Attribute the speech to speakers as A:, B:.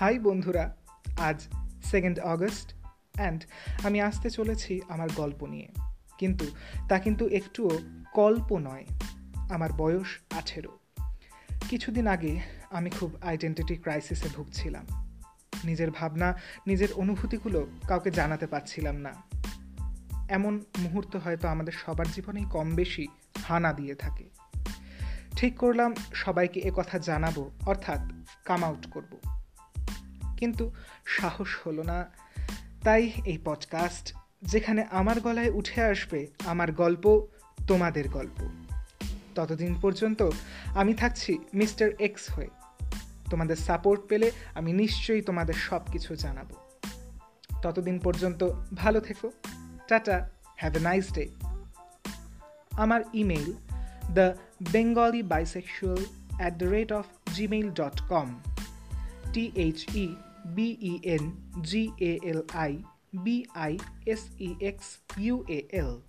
A: High বন্ধুরা, আজ second August and আমি আসতে চলেছি আমার গল্প নিয়ে। কিন্তু তা কিন্তু একটুও কল্প নয়, আমার বয়স আঠেরো। কিছুদিন আগে আমি খুব আইডেন্টিটি ক্রাইসিসে ভুগছিলাম। নিজের ভাবনা, নিজের অনুভূতিগুলো কাউকে জানাতে পারছিলাম না। এমন মুহূর্ত হয়তো আমাদের সবার জীবনেই কম বেশি হানা দিয়ে থাকে। ঠিক করলাম সবাইকে কথা জানাব, অর্থাৎ কাম আউট করব। কিন্তু সাহস হলো না। তাই এই পডকাস্ট যেখানে আমার গলায় উঠে আসবে আমার গল্প, তোমাদের গল্প। ততদিন পর্যন্ত আমি থাকছি মিস্টার এক্স হয়ে। তোমাদের সাপোর্ট পেলে আমি নিশ্চয়ই তোমাদের সব কিছু জানাব। ততদিন পর্যন্ত ভালো থেকো। Tata have a nice day আমার email the Bengali bisexual at the rate of Gmail dot com T H E B E N G A L I B I S E X U A L.